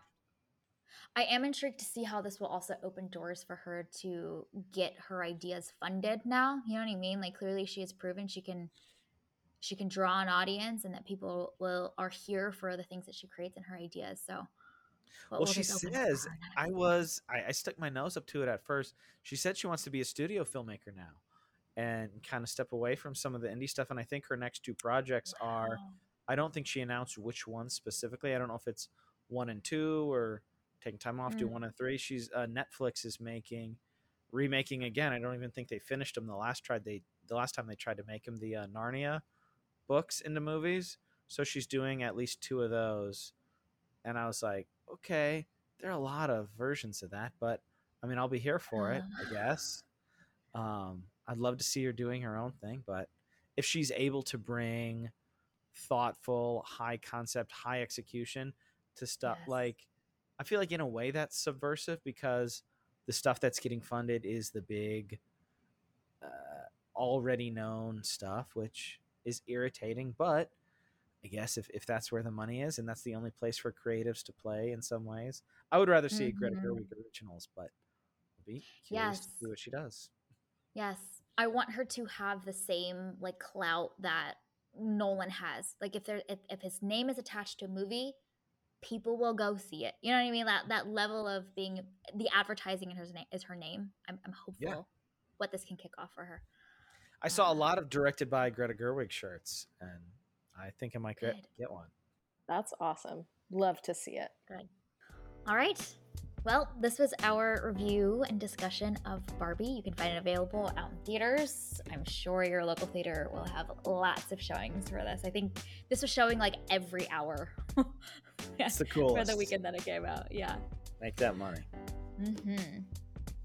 I am intrigued to see how this will also open doors for her to get her ideas funded now. You know what I mean? Like clearly she has proven she can she can draw an audience and that people will are here for the things that she creates and her ideas. So well, she says I was I, I, stuck my nose up to it at first. She said she wants to be a studio filmmaker now and kind of step away from some of the indie stuff. And I think her next two projects wow. are I don't think she announced which ones specifically. I don't know if it's one and two or taking time off, do Mm. one and three. She's uh, Netflix is making remaking again. I don't even think they finished them the last tried they the last time they tried to make them the uh, Narnia books into movies. So she's doing at least two of those, and I was like, okay, there are a lot of versions of that, but I mean, I'll be here for it, I guess. Um, I'd love to see her doing her own thing, but if she's able to bring thoughtful, high concept, high execution to stuff Yes. like, I feel like in a way that's subversive because the stuff that's getting funded is the big, uh, already known stuff, which is irritating. But I guess if, if that's where the money is and that's the only place for creatives to play in some ways, I would rather see a Greta. Gerwig originals, but I'll be curious to Yes. see what she does. Yes. I want her to have the same like clout that Nolan has. Like if there if, if his name is attached to a movie, people will go see it. You know what I mean? That that level of being the advertising in her name is her name. I'm I'm hopeful what this can kick off for her. I saw a Uh, lot of directed by Greta Gerwig shirts, and I think I might Good. get one. That's awesome. Love to see it. All right. Well, this was our review and discussion of Barbie. You can find it available out in theaters. I'm sure your local theater will have lots of showings for this. I think this was showing like every hour It's the for the weekend that it came out. Yeah. Make that money. hmm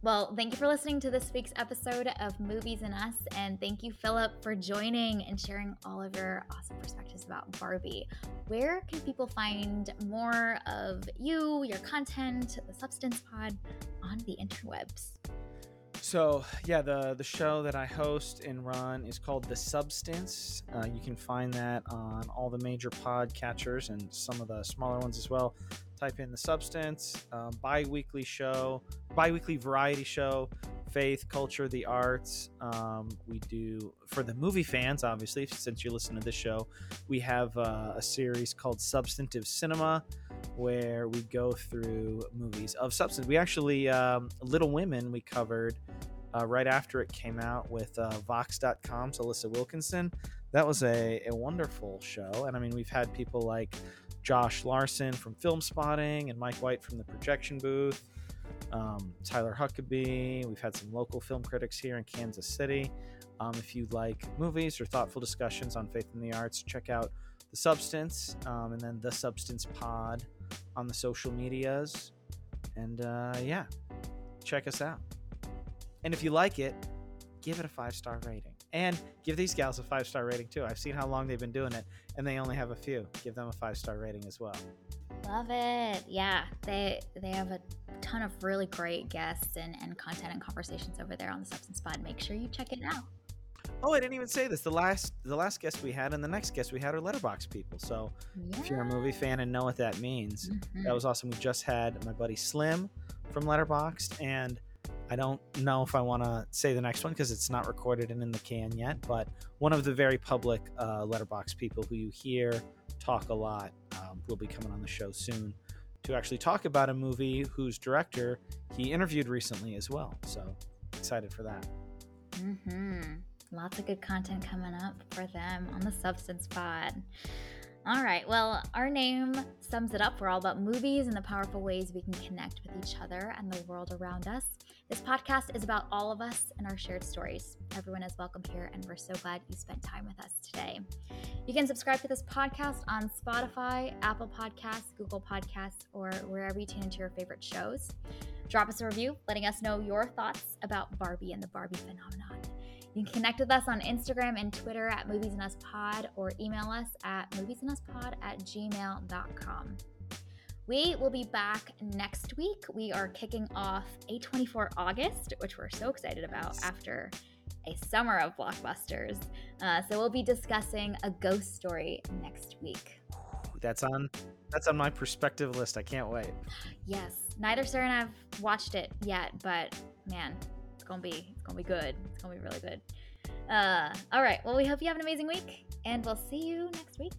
Well, thank you for listening to this week's episode of Movies and Us, and thank you, Philip, for joining and sharing all of your awesome perspectives about Barbie. Where can people find more of you, your content, the Substance Pod on the interwebs? So yeah, the the show that I host and run is called The Substance. Uh, you can find that on all the major pod catchers and some of the smaller ones as well. Type in The Substance, um, bi-weekly show, bi-weekly variety show, faith, culture, the arts. Um, we do for the movie fans, obviously, since you listen to this show, we have uh, a series called Substantive Cinema where we go through movies of substance. We actually, um, Little Women, we covered uh, right after it came out with uh, Vox.com's Alissa Wilkinson. That was a, a wonderful show. And I mean, we've had people like Josh Larsen from Filmspotting and Mike White from the Projection Booth, um, Tyler Huckabee. We've had some local film critics here in Kansas City. Um, if you like movies or thoughtful discussions on faith in the arts, check out The Substance um, and then The Substance Pod on the social medias. And uh, yeah, check us out. And if you like it, give it a five star rating. And give these gals a five star rating too. I've seen how long they've been doing it, and they only have a few. Give them a five star rating as well. Love it. Yeah, they they have a ton of really great guests and, and content and conversations over there on the Substance Pod. Make sure you check it out. Oh, I didn't even say this. The last the last guest we had and the next guest we had are Letterboxd people. So if you're a movie fan and know what that means, Mhm. that was awesome. We just had my buddy Slim from Letterboxd, and I don't know if I want to say the next one because it's not recorded and in the can yet. But one of the very public uh, Letterboxd people who you hear talk a lot um, will be coming on the show soon to actually talk about a movie whose director he interviewed recently as well. So excited for that. Mm-hmm. Lots of good content coming up for them on the Substance Pod. All right, well, our name sums it up. We're all about movies and the powerful ways we can connect with each other and the world around us. This podcast is about all of us and our shared stories. Everyone is welcome here, and we're so glad you spent time with us today. You can subscribe to this podcast on Spotify, Apple Podcasts, Google Podcasts, or wherever you tune into your favorite shows. Drop us a review letting us know your thoughts about Barbie and the Barbie phenomenon. You can connect with us on Instagram and Twitter at Movies and Us Pod or email us at moviesanduspod at gmail.com. We will be back next week. We are kicking off A24 August, which we're so excited about after a summer of blockbusters. Uh, so we'll be discussing a ghost story next week. That's on that's on my perspective list. I can't wait. Yes, neither Sarah and I've watched it yet, but man, gonna be it's gonna be good. It's gonna be really good. Uh, all right. Well, we hope you have an amazing week, and we'll see you next week.